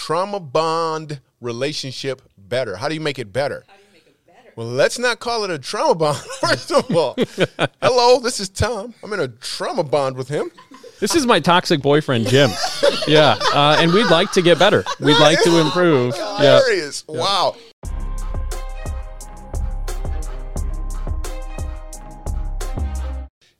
trauma bond relationship better? How do you make it better? Well, let's not call it a trauma bond, first of all. Hello, this is Tom. I'm in a trauma bond with him. This is my toxic boyfriend, Jim. yeah, uh, and we'd like to get better. We'd like to improve. Yeah. Hilarious. Wow.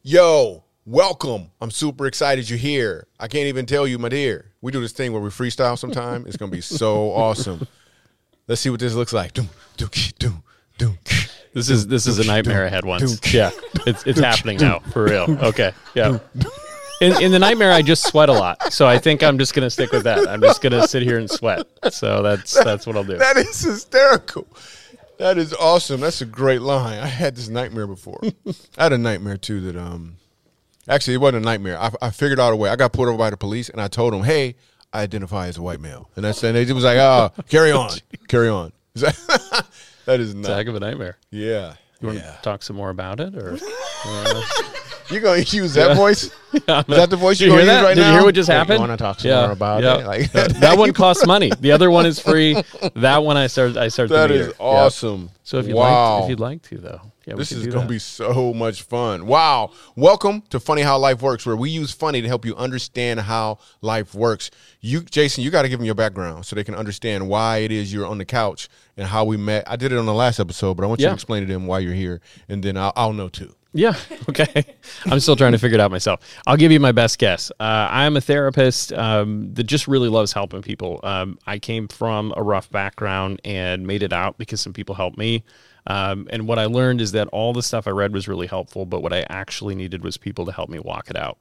Yo, welcome. I'm super excited you're here. I can't even tell you, my dear. We do this thing where we freestyle sometime. It's going to be so awesome. Let's see what this looks like. Doom, doom, doom, doom. This is this is a nightmare I had once. Yeah, it's it's happening now for real. Okay, yeah. In, in the nightmare, I just sweat a lot, so I think I'm just gonna stick with that. I'm just gonna sit here and sweat. So that's that's what I'll do. That is hysterical. That is awesome. That's a great line. I had this nightmare before. I had a nightmare too that um actually it wasn't a nightmare. I, I figured out a way. I got pulled over by the police and I told them, hey, I identify as a white male. And that's and they was like, oh, carry on. Carry on. that is It's a not heck of a nightmare. Yeah. You want yeah. to talk some more about it, or uh, You're gonna use that voice? Is that the voice you're you hear gonna use that? right Did now? you hear what just You happened? want to talk some more about it? Like, that, that one costs money. The other one is free. That one I start. I start. That the is meter. Yeah. awesome. So if you'd wow. like, if you'd like to, though, yeah, This is going to be so much fun. Wow. Welcome to Funny How Life Works, where we use funny to help you understand how life works. You, Jason, you got to give them your background so they can understand why it is you're on the couch and how we met. I did it on the last episode, but I want you Yeah. to explain to them why you're here, and then I'll, I'll know too. Yeah. Okay. I'm still trying to figure it out myself. I'll give you my best guess. Uh, I'm a therapist um, that just really loves helping people. Um, I came from a rough background and made it out because some people helped me. Um, and what I learned is that all the stuff I read was really helpful, but what I actually needed was people to help me walk it out.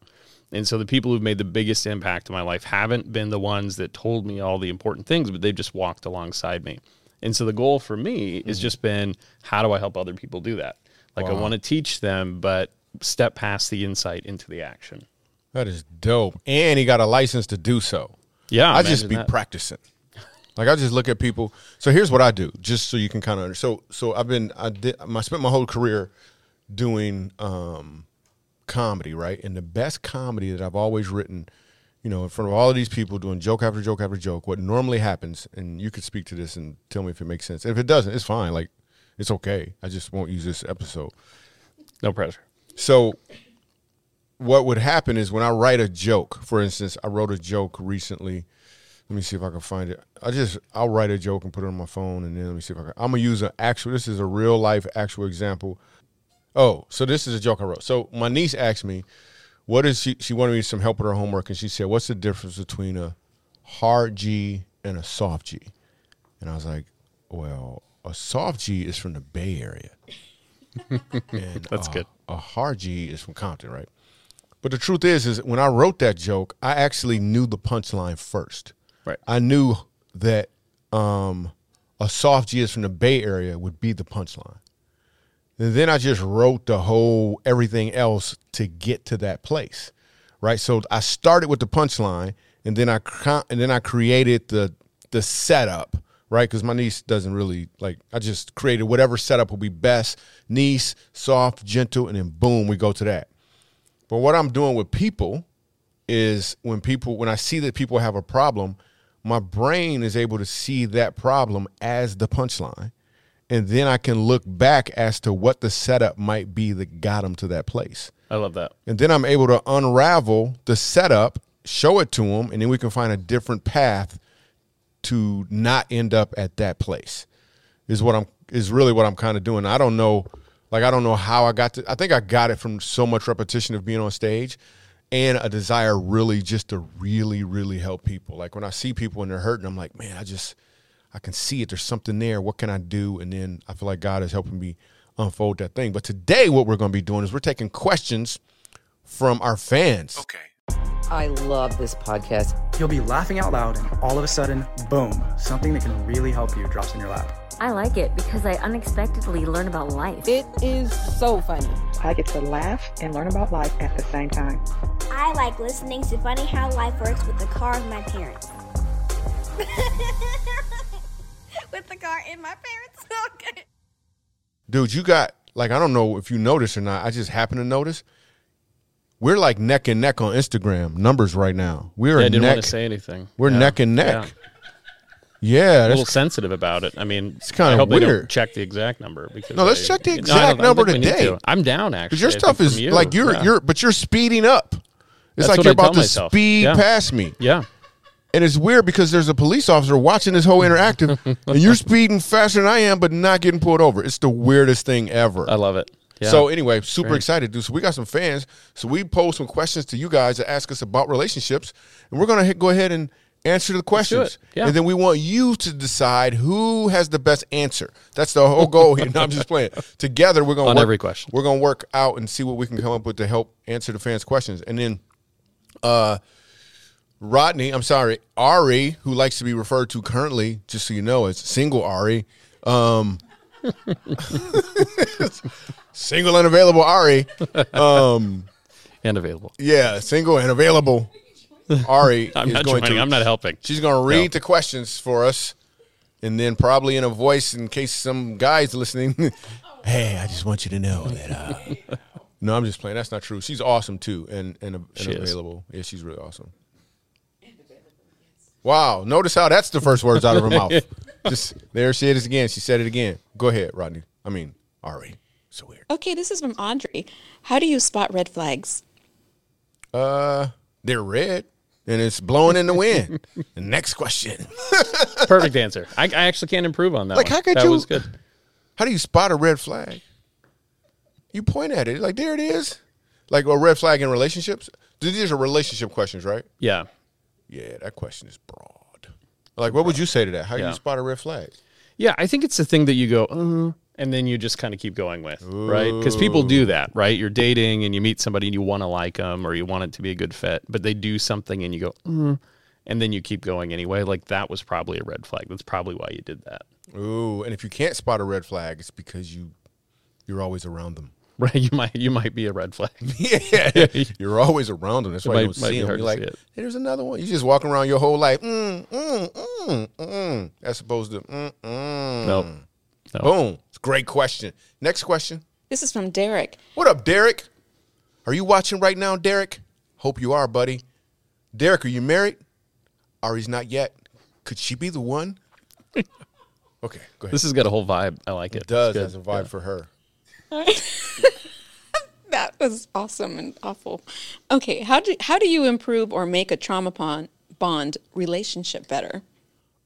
And so the people who've made the biggest impact in my life haven't been the ones that told me all the important things, but they've just walked alongside me. And so the goal for me has just been how do I help other people do that? Like I want to teach them, but step past the insight into the action. That is dope. And he got a license to do so. Yeah, I just be that. practicing. Like I just look at people. So here's what I do, just so you can kind of so so I've been I did I spent my whole career doing um comedy, right? And the best comedy that I've always written, you know, in front of all of these people doing joke after joke after joke, what normally happens, and you could speak to this and tell me if it makes sense. If it doesn't, it's fine. Like it's okay. I just won't use this episode. No pressure. So what would happen is when I write a joke, for instance, I wrote a joke recently. Let me see if I can find it. I just I'll write a joke and put it on my phone and then let me see if I can I'm gonna use an actual this is a real life actual example. Oh, so this is a joke I wrote. So my niece asked me, what is she she wanted me some help with her homework and she said, What's the difference between a hard G and a soft G? And I was like, Well, a soft G is from the Bay Area. and That's a- good. A hard G is from Compton, right? But the truth is, is when I wrote that joke, I actually knew the punchline first. Right. I knew that um, a soft G is from the Bay Area would be the punchline. And then I just wrote the whole everything else to get to that place, right? So I started with the punchline, and then I and then I created the the setup, right? Because my niece doesn't really like. I just created whatever setup will be best. Niece, soft, gentle, and then boom, we go to that. But what I'm doing with people is when people when I see that people have a problem, my brain is able to see that problem as the punchline. And then I can look back as to what the setup might be that got them to that place. I love that. And then I'm able to unravel the setup, show it to them, and then we can find a different path to not end up at that place. Is what I'm is really what I'm kind of doing. I don't know like I don't know how I got to I think I got it from so much repetition of being on stage and a desire really just to really really help people. Like when I see people and they're hurting, I'm like, "Man, I just I can see it. There's something there. What can I do?" And then I feel like God is helping me unfold that thing. But today what we're going to be doing is we're taking questions from our fans. Okay. I love this podcast. You'll be laughing out loud, and all of a sudden, boom, something that can really help you drops in your lap. I like it because I unexpectedly learn about life. It is so funny. I get to laugh and learn about life at the same time. I like listening to Funny How Life Works with the car of my parents. with the car in my parents. Okay. Dude, you got like I don't know if you noticed or not. I just happen to notice. We're like neck and neck on Instagram numbers right now. We're Yeah, I didn't neck. want to say anything. We're Yeah. neck and neck. Yeah, a little sensitive about it. I mean, it's kinda I hope they don't weird. check the exact number because No, let's I- check the exact don't number think we need today. to. I'm down actually. because your stuff is you. like you're Yeah. you're, but you're speeding up. It's That's like you're I about to myself. speed Yeah. past me, yeah. and it's weird because there's a police officer watching this whole interactive, and you're speeding faster than I am, but not getting pulled over. It's the weirdest thing ever. I love it. Yeah. So anyway, super Great. excited, dude. So we got some fans. So we posed some questions to you guys to ask us about relationships, and we're gonna hit, go ahead and answer the questions. Yeah. And then we want you to decide who has the best answer. That's the whole goal here. No, I'm just playing. Together, we're gonna On work, every question. We're gonna work out and see what we can come up with to help answer the fans' questions. And then, uh, Rodney, I'm sorry, Ari, who likes to be referred to currently, just so you know, as single Ari. Um, single and available Ari. Um, and available. yeah, single and available Ari I'm is not going joining. to. I'm not helping. She's going to read the questions for us, and then probably in a voice in case some guys listening. hey, I just want you to know that. Uh, no, I'm just playing. That's not true. She's awesome too, and and, and She is. available. Yeah, she's really awesome. Wow! Notice how that's the first words out of her mouth. Just there she is again. She said it again. Go ahead, Rodney. I mean, Ari. So weird. Okay, this is from Audrey. How do you spot red flags? Uh, they're red, and it's blowing in the wind. next question. Perfect answer. I, I actually can't improve on that. Like, one. how could that you- was good. How do you spot a red flag? You point at it like there it is, like a red flag in relationships. These are relationship questions, right? Yeah. Yeah, that question is broad. Like, what would you say to that? How do Yeah. you spot a red flag? Yeah, I think it's the thing that you go, uh, and then you just kind of keep going with, right? Because people do that, right? You're dating and you meet somebody and you want to like them or you want it to be a good fit, but they do something and you go, uh, and then you keep going anyway. Like that was probably a red flag. That's probably why you did that, Ooh, and if you can't spot a red flag, it's because you you're always around them. right? You might you might be a red flag. yeah, you're always around them. That's It why might- you don't see them. You're like, hey, there's another one. You just walking around your whole life, mm, mm, mm, mm, as opposed to, mm, mm. Nope. No. Boom. It's great question. Next question. This is from Derek. What up, Derek? Are you watching right now, Derek? Hope you are, buddy. Derek, are you married? Ari's not yet. Could she be the one? Okay, go ahead. This has got a whole vibe. I like it. It does It's as a good. vibe for her. That was awesome and awful. Okay, how do how do you improve or make a trauma bond bond relationship better?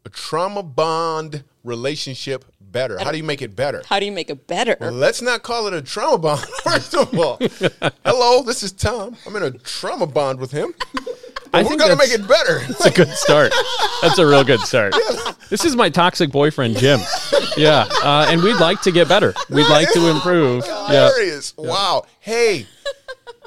A trauma bond relationship better. How do you make it better? How do you make it better? Well, let's not call it a trauma bond, first of all. Hello, this is Tom. I'm in a trauma bond with him. I We're think going to make it better. It's a good start. That's a real good start. This is my toxic boyfriend, Jim. Yeah, uh, and we'd like to get better. We'd like to improve. Yeah. Hilarious. Wow. Hey,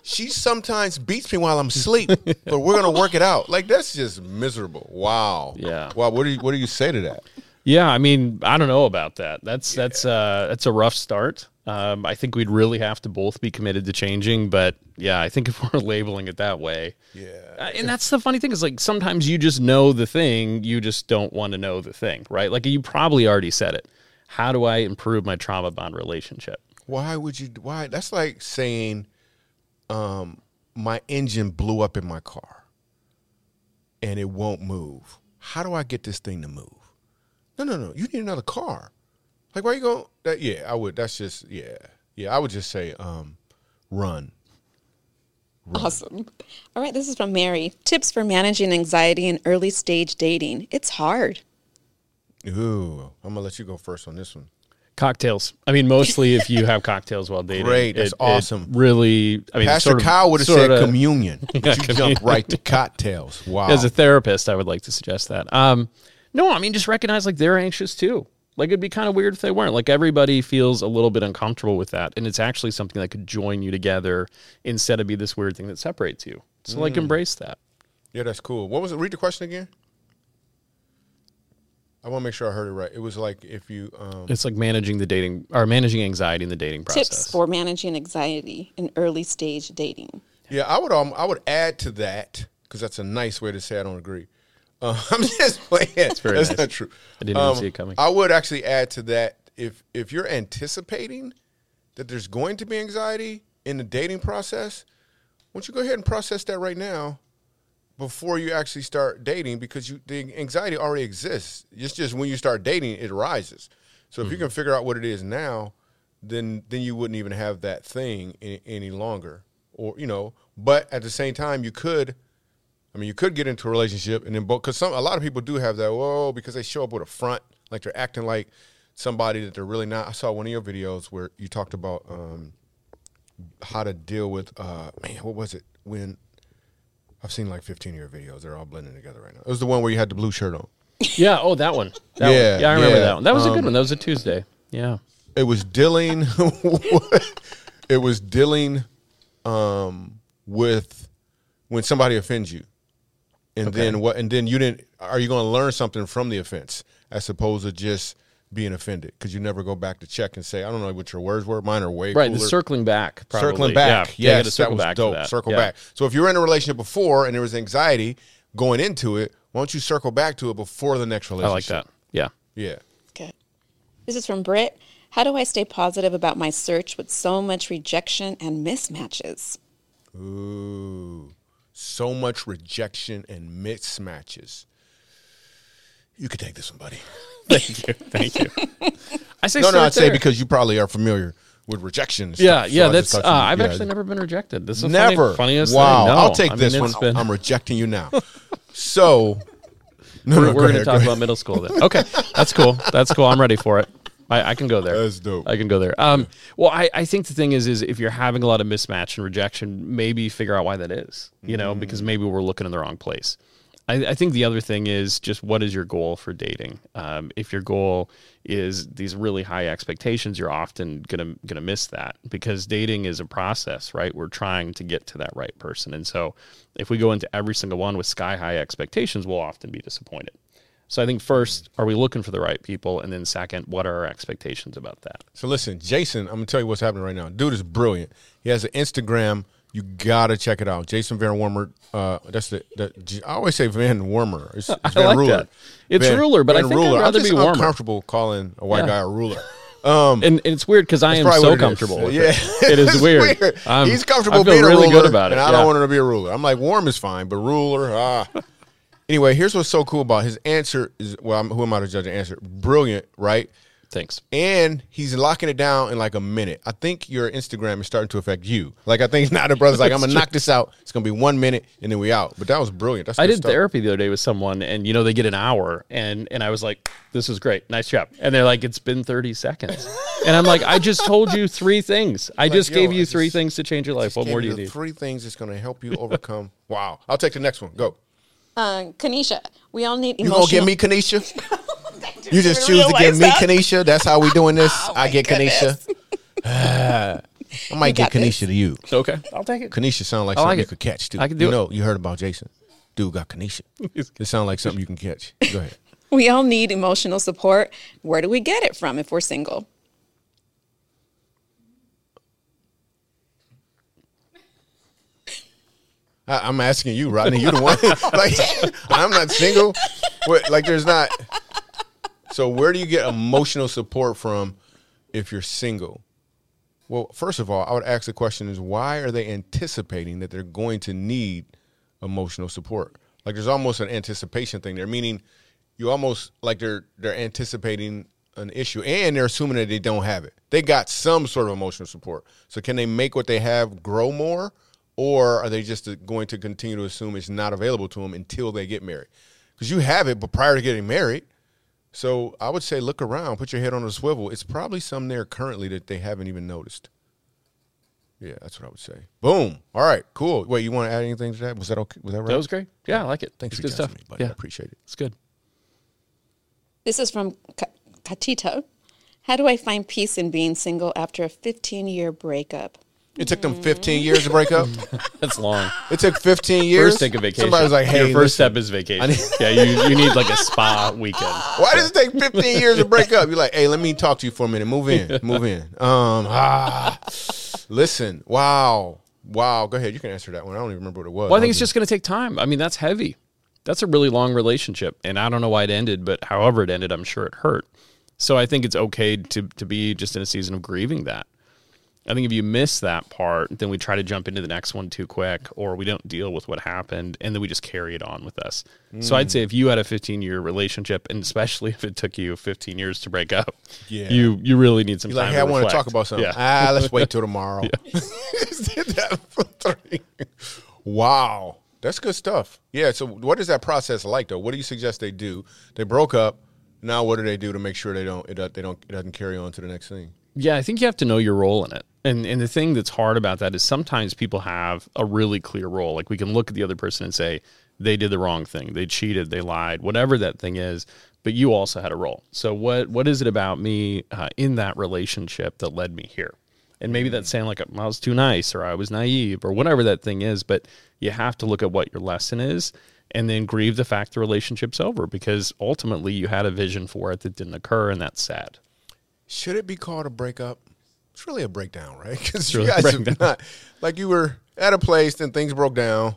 she sometimes beats me while I'm asleep, but we're gonna work it out. Like that's just miserable. Wow. Yeah. Wow. What do you What do you say to that? Yeah, I mean, I don't know about that. That's that's uh that's a rough start. Um, I think we'd really have to both be committed to changing, but yeah, I think if we're labeling it that way, Yeah. Uh, and that's the funny thing is like sometimes you just know the thing, you just don't want to know the thing, right? Like you probably already said it. How do I improve my trauma bond relationship? Why would you? Why? That's like saying, um, my engine blew up in my car, and it won't move. How do I get this thing to move? No, no, no. You need another car. Like, why you going? That yeah, I would. That's just yeah, yeah. I would just say, um, run. Awesome. All right, this is from Mary. Tips for managing anxiety in early stage dating. It's hard. Ooh, I'm gonna let you go first on this one. Cocktails. I mean, mostly if you have cocktails while dating. Great, that's it- it awesome. really, I mean, Pastor sort of- Kyle would have sort said of- communion. But Yeah, you jumped communion. right to cocktails. Wow. As a therapist, I would like to suggest that. Um, no, I mean, just recognize like they're anxious too. Like it'd be kind of weird if they weren't. Like everybody feels a little bit uncomfortable with that, and it's actually something that could join you together instead of be this weird thing that separates you. So like Mm. embrace that. yeah, that's cool. What was it? Read the question again. I want to make sure I heard it right. It was like if you um, It's like managing the dating or managing anxiety in the dating process. Tips for managing anxiety in early stage dating. Yeah, I would um, I would add to that because that's a nice way to say I don't agree. Uh, I'm just playing. That's very That's nice. not true. I didn't even see it coming. I would actually add to that if if you're anticipating that there's going to be anxiety in the dating process, why don't you go ahead and process that right now, before you actually start dating because you the anxiety already exists. It's just when you start dating, it rises. So if you can figure out what it is now, then then you wouldn't even have that thing any, any longer, or you know. But at the same time, you could. I mean, you could get into a relationship and then both because some a lot of people do have that. Whoa, because they show up with a front, like they're acting like somebody that they're really not. I saw one of your videos where you talked about um, how to deal with uh, man, what was it when I've seen like 15 of your videos. They're all blending together right now. It was the one where you had the blue shirt on. Yeah. Oh, that one. That Yeah, One. Yeah, I remember yeah. that one. That was a good Um, one. That was a Tuesday. Yeah. It was dealing. it was dealing um, with when somebody offends you, and then what? And then you didn't. Are you going to learn something from the offense as opposed to just being offended? Because you never go back to check and say, I don't know what your words were. Mine are way Right. The circling back. Probably. circling back. Yeah. yeah you yes, circle that was back dope. That. Circle Yeah. back. So if you were in a relationship before and there was anxiety going into it, why don't you circle back to it before the next relationship I like that. Yeah. Yeah. Good. This is from Britt. How do I stay positive about my search with so much rejection and mismatches? Ooh, so much rejection and mismatches. You could take this one, buddy. Thank you. Thank you. I say No, no, I'd say because you probably are familiar with rejection. and Yeah, stuff, yeah. so That's. Uh, you- I've yeah. actually never been rejected. This is never. funny, funniest wow, thing. No, I'll take I this mean, one. been- I'm rejecting you now. so, no, we're no, we're going to talk go about middle school then. Okay, that's cool. That's cool. I'm ready for it. I, I can go there. That's dope. I can go there. Um, well, I, I think the thing is, is if you're having a lot of mismatch and rejection, maybe figure out why that is. You know, because maybe we're looking in the wrong place. I, I think the other thing is just what is your goal for dating? Um, if your goal is these really high expectations, you're often gonna gonna miss that because dating is a process, right? We're trying to get to that right person, and so if we go into every single one with sky high expectations, we'll often be disappointed. So I think first, are we looking for the right people, and then second, what are our expectations about that? So listen, Jason, I'm gonna tell you what's happening right now. Dude is brilliant. He has an Instagram. You gotta check it out. Jason Van Warmer. Uh, that's the, the. I always say Van Warmer. It's, it's I like Ruler. that. It's Ruler, but I think I'd I'm rather just be Warmer. uncomfortable calling a white Yeah. guy a ruler. Um, And, and it's weird because I am so it comfortable with yeah. it. It is weird. I'm- He's comfortable being a really ruler, good about it. and I yeah. don't want him to be a ruler. I'm like warm is fine, but ruler, ah. Anyway, here's what's so cool about his answer is well, I'm, who am I to judge the answer? Brilliant, right? Thanks. and he's locking it down in like a minute. I think your Instagram is starting to affect you. Like I think now the brother's like, I'm gonna knock this out. It's gonna be one minute and then we out. But that was brilliant. That's I did stuff. therapy the other day with someone, and you know they get an hour, and and I was like, "This is great, nice job," and they're like, "It's been thirty seconds," and I'm like, "I just told you three things. I just yo, gave I you three just- things to change your life. What more do you need?" Three things that's gonna help you overcome. wow. I'll take the next one. Go. Uh, Kanisha, we all need You emotional. gonna give me Kanisha? you just choose to give me that. Kanisha. That's how we doing this. Oh, I get goodness. Kanisha. I might You get got this. Kanisha to you. Okay, I'll take it. Kanisha sound like I like something you could catch too. I can do you it. know, you heard about Jason. Dude got Kanisha. it sounds like something you can catch. Go ahead. We all need emotional support. Where do we get it from if we're single? I, I'm asking you, Rodney. You're the one. like, I'm not single. What, like, there's not. So, where do you get emotional support from if you're single? Well, first of all, I would ask the question: Is why are they anticipating that they're going to need emotional support? Like, there's almost an anticipation thing there, meaning you almost like they're they're anticipating an issue and they're assuming that they don't have it. They got some sort of emotional support. So can they make what they have grow more or are they just uh, going to continue to assume it's not available to them until they get married? Cuz you have it but prior to getting married. So I would say look around, put your head on a swivel. It's probably some there currently that they haven't even noticed. Yeah, that's what I would say. Boom. All right, cool. Wait, you want to add anything to that? Was that okay? Was that right? That was great. Yeah, I like it. Thanks it's for good stuff. me, buddy. I Yeah, appreciate it. it's good. This is from Ka- Katita. How do I find peace in being single after a 15 year breakup? It took them 15 years to break up. That's long. It took 15 years. First, take a vacation. Somebody was like, "Hey, your first listen, step is vacation. need- yeah, you, you need like a spa weekend. Why does it take 15 years to break up? You're like, hey, let me talk to you for a minute. Move in. Move in. Um, ah, listen. Wow. Wow. Go ahead. You can answer that one. I don't even remember what it was. Well, I think was it's just going to take time. I mean, that's heavy. That's a really long relationship, and I don't know why it ended, but however it ended, I'm sure it hurt. So I think it's okay to to be just in a season of grieving that. I think if you miss that part, then we try to jump into the next one too quick, or we don't deal with what happened, and then we just carry it on with us. Mm. So I'd say if you had a 15 year relationship, and especially if it took you 15 years to break up, yeah. you you really need some You're time. Like, hey, I want to talk about something. Yeah. Ah, let's wait till tomorrow. wow, that's good stuff. Yeah. So what is that process like though? What do you suggest they do? They broke up. Now what do they do to make sure they don't it, they don't it doesn't carry on to the next thing? Yeah, I think you have to know your role in it. And and the thing that's hard about that is sometimes people have a really clear role. Like we can look at the other person and say they did the wrong thing, they cheated, they lied, whatever that thing is. But you also had a role. So what what is it about me uh, in that relationship that led me here? And maybe that's saying like I was too nice or I was naive or whatever that thing is. But you have to look at what your lesson is and then grieve the fact the relationship's over because ultimately you had a vision for it that didn't occur and that's sad. Should it be called a breakup? it's really a breakdown, right? Because you guys are not like you were at a place, then things broke down,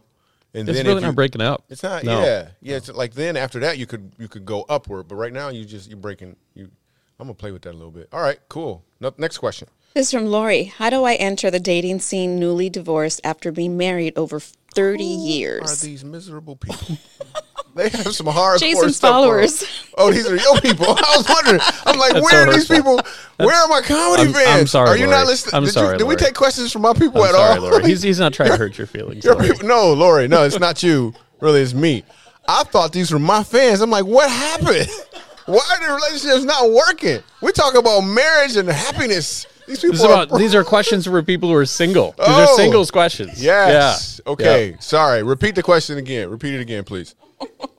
and it's then really not breaking up. It's not. No. Yeah, yeah. It's like then after that you could you could go upward, but right now you just you're breaking. You, I'm gonna play with that a little bit. All right, cool. No, next question. This is from Lori. How do I enter the dating scene newly divorced after being married over 30 Who years? Are these miserable people? They have some hardcore Jason's stuff followers. Oh, these are your people. I was wondering. I'm like, That's where so are these people? Where are my comedy I'm, fans? I'm sorry. Are you Lori. not listening? I'm did sorry. You, did we take questions from my people I'm at sorry, all? Lori. He's, he's not trying to hurt your feelings. Your people, no, Lori. No, it's not you. Really, it's me. I thought these were my fans. I'm like, what happened? Why are the relationships not working? We talk about marriage and happiness. These people are about, these are questions for people who are single. These oh, are singles questions. Yes. Yeah. Okay. Yeah. Sorry. Repeat the question again. Repeat it again, please.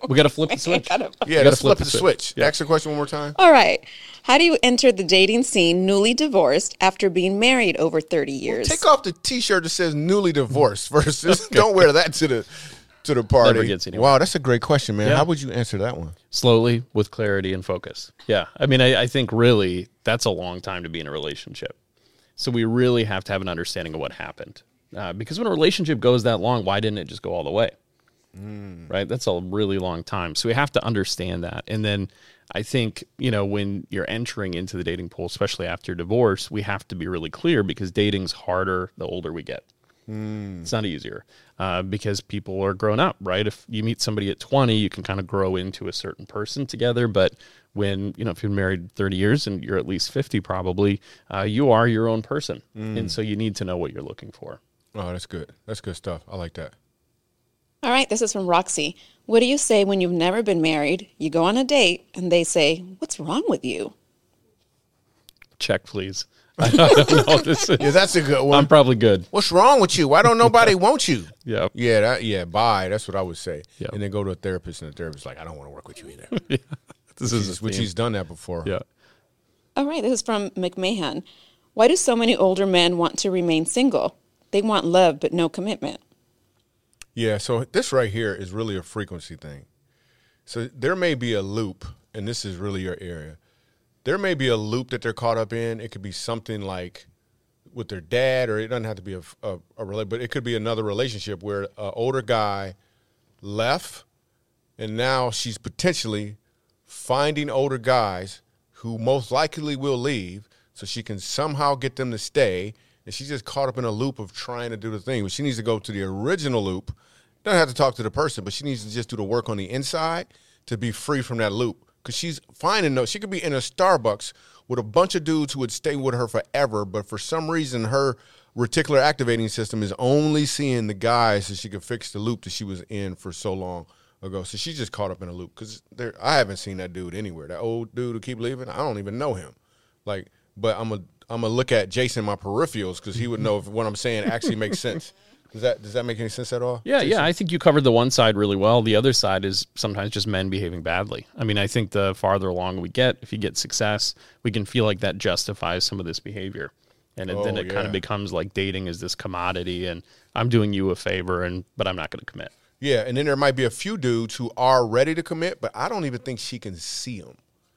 We got to flip the switch. yeah, let's flip, flip the switch. switch. Yeah. Ask the question one more time. All right. How do you enter the dating scene newly divorced after being married over 30 years? Well, take off the t-shirt that says newly divorced versus don't wear that to the to the party. Never gets Wow, that's a great question, man. Yeah. How would you answer that one? Slowly, with clarity and focus. Yeah. I mean, I, I think really that's a long time to be in a relationship. So we really have to have an understanding of what happened. Uh, because when a relationship goes that long, why didn't it just go all the way? Mm. Right? That's a really long time. So we have to understand that. And then I think, you know, when you're entering into the dating pool, especially after divorce, we have to be really clear because dating's harder the older we get. Mm. It's not easier uh, because people are grown up, right? If you meet somebody at 20, you can kind of grow into a certain person together. But when, you know, if you're married 30 years and you're at least 50, probably, uh, you are your own person. Mm. And so you need to know what you're looking for. Oh, that's good. That's good stuff. I like that. All right, this is from Roxy. What do you say when you've never been married? You go on a date and they say, What's wrong with you? Check, please. I don't know. This is, yeah, that's a good one. I'm probably good. What's wrong with you? Why don't nobody want you? Yeah. Yeah, that, yeah, bye. That's what I would say. Yep. And then go to a therapist, and the therapist's like, I don't want to work with you either. yeah. This which is which he's done that before. Yeah. All right, this is from McMahon. Why do so many older men want to remain single? They want love but no commitment. Yeah, so this right here is really a frequency thing. So there may be a loop, and this is really your area. There may be a loop that they're caught up in. It could be something like with their dad, or it doesn't have to be a, a, a but it could be another relationship where an older guy left, and now she's potentially finding older guys who most likely will leave, so she can somehow get them to stay and she's just caught up in a loop of trying to do the thing. But she needs to go to the original loop. Doesn't have to talk to the person, but she needs to just do the work on the inside to be free from that loop. Because she's finding though she could be in a Starbucks with a bunch of dudes who would stay with her forever, but for some reason her reticular activating system is only seeing the guys so she could fix the loop that she was in for so long ago. So she's just caught up in a loop because I haven't seen that dude anywhere. That old dude who keep leaving, I don't even know him. Like, but I'm a I'm gonna look at Jason my peripherals because he would know if what I'm saying actually makes sense. Does that does that make any sense at all? Yeah, Jason? yeah. I think you covered the one side really well. The other side is sometimes just men behaving badly. I mean, I think the farther along we get, if you get success, we can feel like that justifies some of this behavior, and oh, then it yeah. kind of becomes like dating is this commodity, and I'm doing you a favor, and but I'm not going to commit. Yeah, and then there might be a few dudes who are ready to commit, but I don't even think she can see them.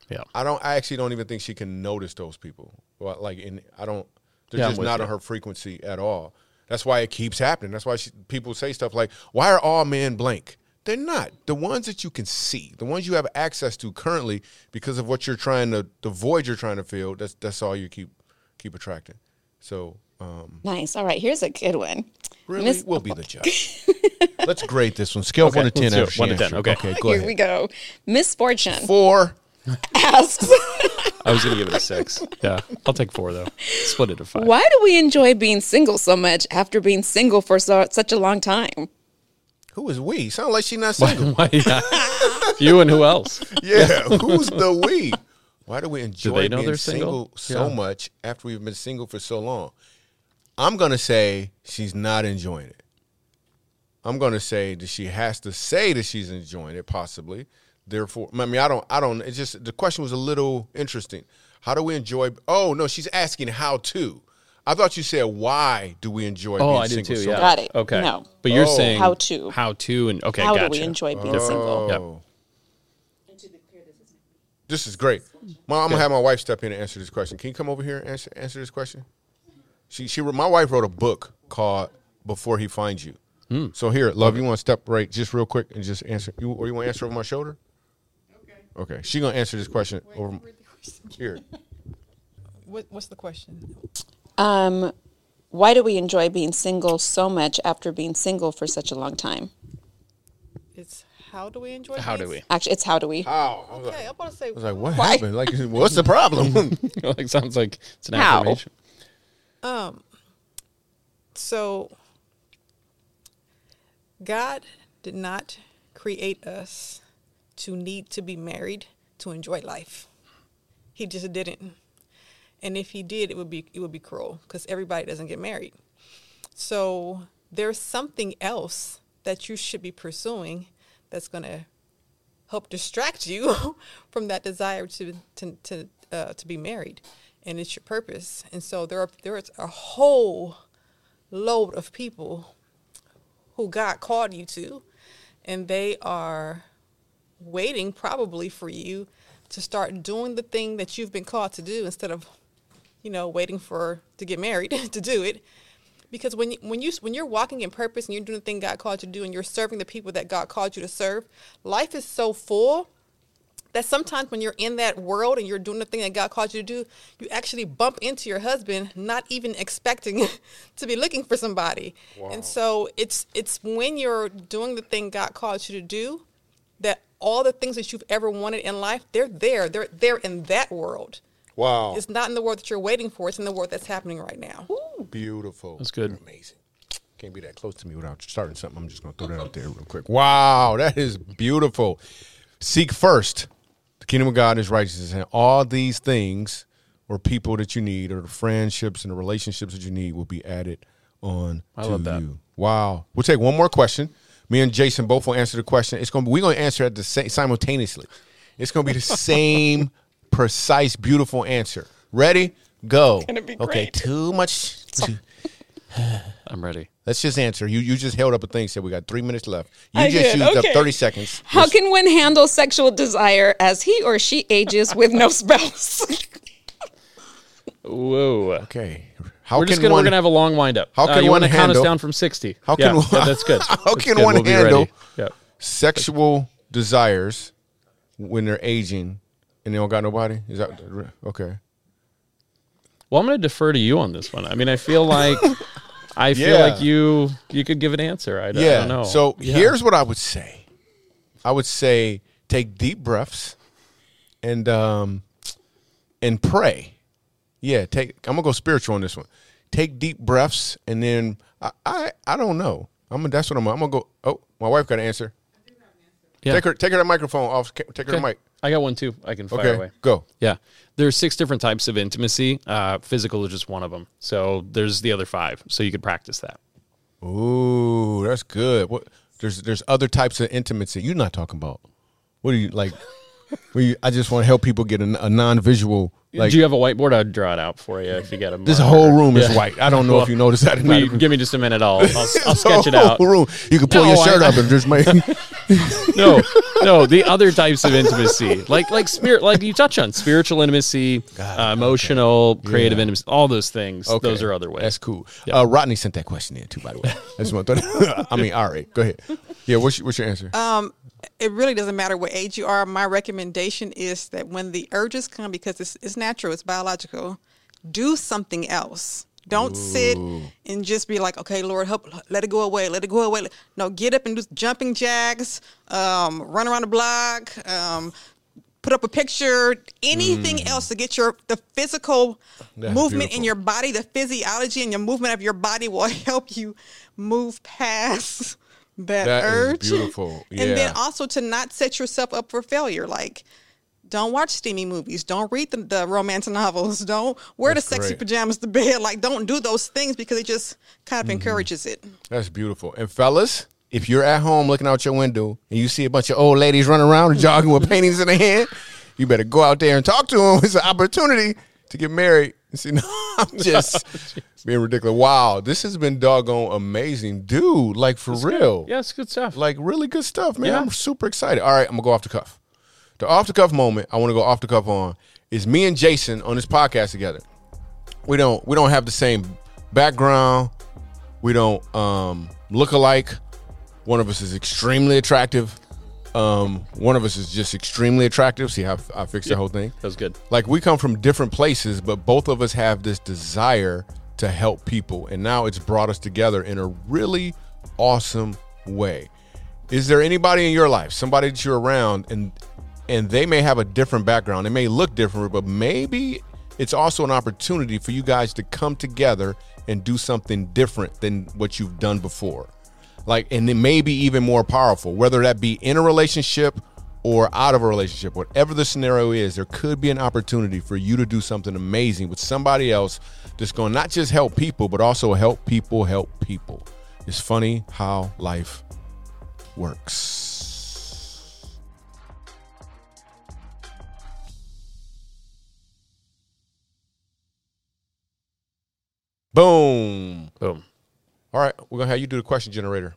Yeah. I don't. I actually don't even think she can notice those people. Well, like, in I don't. They're yeah, just not you. on her frequency at all. That's why it keeps happening. That's why she, people say stuff like, "Why are all men blank?" They're not. The ones that you can see, the ones you have access to currently, because of what you're trying to, the void you're trying to fill. That's that's all you keep keep attracting. So Um, nice. All right, here's a good one. really, Miss- we'll be the judge. Let's grade this one. Scale of one to ten. let's do it. after she One to 10, okay. Okay. Go Here ahead. we go. Misfortune Four. Asks, I was going to give it a six. Yeah. I'll take four, though. Split it to five. "Why do we enjoy being single so much after being single for so, such a long time?" Who is we? Sound like she's not single. Why, yeah. You and who else? yeah. Who's the we? Why do we enjoy they know being single, single? so Yeah. much after we've been single for so long? I'm gonna say she's not enjoying it. I'm gonna say that she has to say that she's enjoying it, possibly. Therefore, I mean, I don't, I don't. It's just the question was a little interesting. How do we enjoy? Oh no, she's asking how to. I thought you said why do we enjoy? Oh, being I did single too. so Yeah. much? Got it. Okay. No. But you're Oh. saying How to. How to and okay. How gotcha. do we enjoy being Different. single? Yep. Oh. This is great. Mom, I'm gonna have my wife step in and answer this question. Can you come over here and answer, answer this question? She, she, my wife wrote a book called "Before He Finds You." Hmm. So here, love, you want to step right just real quick and just answer, you, or you want to answer over my shoulder? Okay. Okay. She gonna answer this question over here. What, what's the question? Um, why do we enjoy being single so much after being single for such a long time? It's how do we enjoy? How being do we? Actually, it's how do we? How? I like, Okay, I'm about to say. I was like, what happened? Like, what's the problem? like sounds like it's an How? affirmation. Um. So, God did not create us to need to be married to enjoy life. He just didn't. And if he did, it would be it would be cruel because everybody doesn't get married. So there's something else that you should be pursuing that's going to help distract you from that desire to to to uh, to be married, and it's your purpose. And so there are there is a whole load of people who God called you to, and they are waiting probably for you to start doing the thing that you've been called to do instead of you know waiting for to get married to do it because when you, when you when you're walking in purpose and you're doing the thing God called you to do and you're serving the people that God called you to serve, life is so full that sometimes when you're in that world and you're doing the thing that God called you to do, you actually bump into your husband not even expecting to be looking for somebody. And so it's it's when you're doing the thing God called you to do that all the things that you've ever wanted in life, they're there. They're they're in that world. wow, It's not in the world that you're waiting for, it's in the world that's happening right now. beautiful. That's good. Amazing. Can't be that close to me without starting something. I'm just gonna throw that out there real quick. Wow, that is beautiful. Seek first the kingdom of God is righteousness, and all these things, or people that you need, or the friendships and the relationships that you need, will be added on I to love that. you. Wow. We'll take one more question. Me and Jason both will answer the question. It's gonna be, we're gonna answer at the same simultaneously. It's gonna be the same precise, beautiful answer. Ready? Go. gonna be Okay. great. Too much. I'm ready. Let's just answer. You you just held up a thing. Said we got three minutes left. You I just did, used okay. up thirty seconds. How Just- can one handle sexual desire as he or she ages with no spouse? Whoa. okay? How we're can just gonna one? we're gonna have a long wind up. how Uh, can you one wanna count us down from sixty? how Yeah, can one- yeah, that's good. how That's can good. one We'll handle-. Yeah. sexual desires when they're aging and they don't got nobody? Is that okay? Well, I'm going to defer to you on this one. I mean, I feel like I feel Yeah. like you you could give an answer. I, don't- I yeah. don't know. So Yeah. here's what I would say. I would say take deep breaths and um and pray. Yeah, take I'm gonna go spiritual on this one. Take deep breaths and then I I, I don't know. I'm gonna that's what I'm I'm gonna go oh my wife got an answer. Yeah. Take her take her the microphone off take her the mic. I got one too. I can fire Okay. away. Go. Yeah. There's six different types of intimacy. Uh, physical is just one of them. So there's the other five. So you could practice that. Ooh, that's good. What there's there's other types of intimacy you're not talking about. What do you like? You, I just want to help people get a, a non-visual like Do you have a whiteboard? I'd draw it out for you if you get a. this whole room is Yeah. white. I don't know if you noticed that. or you not. give me just a minute. I'll I'll, I'll sketch it out. room. You can pull No, your shirt I- up and just make. no, no, the other types of intimacy, like like spirit, like you touch on spiritual intimacy, uh, emotional, creative Yeah. intimacy, all those things. Okay. Those are other ways. That's cool. Uh, Rodney sent that question in too, by the way. I just want to. I mean, all right, go ahead. Yeah, what's your, what's your answer? Um, it really doesn't matter what age you are. My recommendation is that when the urges come, because it's, it's natural, it's biological, do something else Don't sit and just be like, okay, Lord, help, let it go away, let it go away. No, get up and do jumping jacks, um, run around the block, um, put up a picture, anything Mm. else to get your the physical That's movement in your body, the physiology and your movement of your body will help you move past that, That is urge. beautiful. And then also to not set yourself up for failure. Like, don't watch steamy movies. Don't read the, the romance novels. Don't wear That's the sexy great. pajamas to bed. Like, don't do those things because it just kind Mm-hmm. of encourages it. That's beautiful. And fellas, if you're at home looking out your window and you see a bunch of old ladies running around jogging with paintings in their hand, you better go out there and talk to them. It's an opportunity to get married. You see, no, I'm just being ridiculous. Wow, this has been doggone amazing, dude. Like for real. Yeah, it's good stuff. Like really good stuff, man. Yeah. I'm super excited. All right, I'm gonna go off the cuff. The off the cuff moment I want to go off the cuff on is me and Jason on this podcast together. We don't we don't have the same background. We don't um, look alike. One of us is extremely attractive. Um, one of us is just extremely attractive. See how I fixed the whole thing. That was good. Like we come from different places, but both of us have this desire to help people, and now it's brought us together in a really awesome way. Is there anybody in your life, somebody that you're around, and and they may have a different background, they may look different, but maybe it's also an opportunity for you guys to come together and do something different than what you've done before like and it may be even more powerful whether that be in a relationship or out of a relationship whatever the scenario is there could be an opportunity for you to do something amazing with somebody else that's going to not just help people but also help people help people. It's funny how life works. Boom. Boom. All right we're gonna have you do the question generator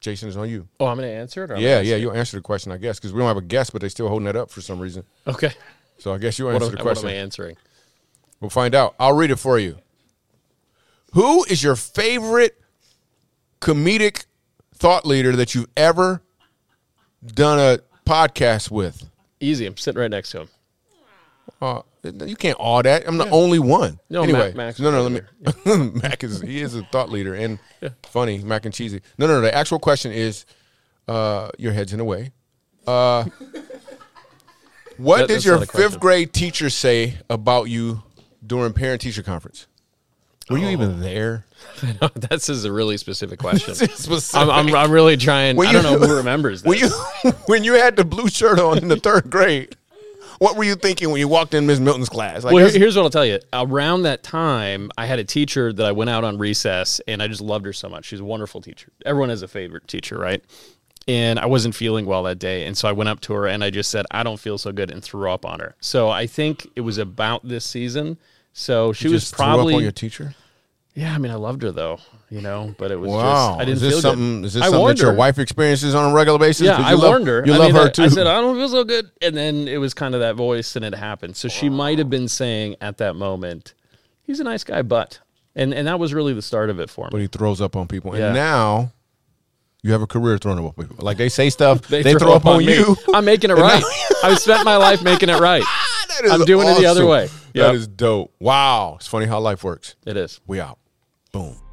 jason is on you Oh, I'm going to answer it? Or Yeah, yeah, you'll answer the question, I guess, because we don't have a guest, but they're still holding that up for some reason. Okay. So I guess you'll answer am, the what question. am I answering? We'll find out. I'll read it for you. Who is your favorite comedic thought leader that you've ever done a podcast with? Easy. I'm sitting right next to him. Uh, you can't all that. I'm the only one. No, anyway, Mac- no, no. Let me. Mac is he is a thought leader and funny, mac and cheesy. No, no, no. The actual question is, uh, your head's in the way. Uh, what That- did your not a question. fifth grade teacher say about you during parent teacher conference? Were you Oh. even there? this is a really specific question. Specific. I'm, I'm, I'm really trying. When I don't you- know who remembers this. When you when you had the blue shirt on in the third grade, what were you thinking when you walked in Miss Milton's class? Like, well, that's- here's what I'll tell you. Around that time, I had a teacher that I went out on recess, and I just loved her so much. She's a wonderful teacher. Everyone has a favorite teacher, right? And I wasn't feeling well that day, and so I went up to her and I just said, "I don't feel so good," and threw up on her. So I think it was about this season. So she was just threw up probably your teacher. Yeah. I mean, I loved her though, you know, but it was Wow, just I didn't is this feel something? good. Is this I something that your her. wife experiences on a regular basis? Yeah, I you love- warned her. You I love mean, her I- too. I said I don't feel so good, and then it was kind of that voice, and it happened. So she might have been saying at that moment, "He's a nice guy, but," and and that was really the start of it for me. but he throws up on people, Yeah. and now you have a career throwing up on people. Like they say stuff, they, They, throw, up on, me. you. I'm making it right. I've spent my life making it right. That I'm doing it the other way. That Yep. is dope. Wow, it's funny how life works. It is. We out. Boom.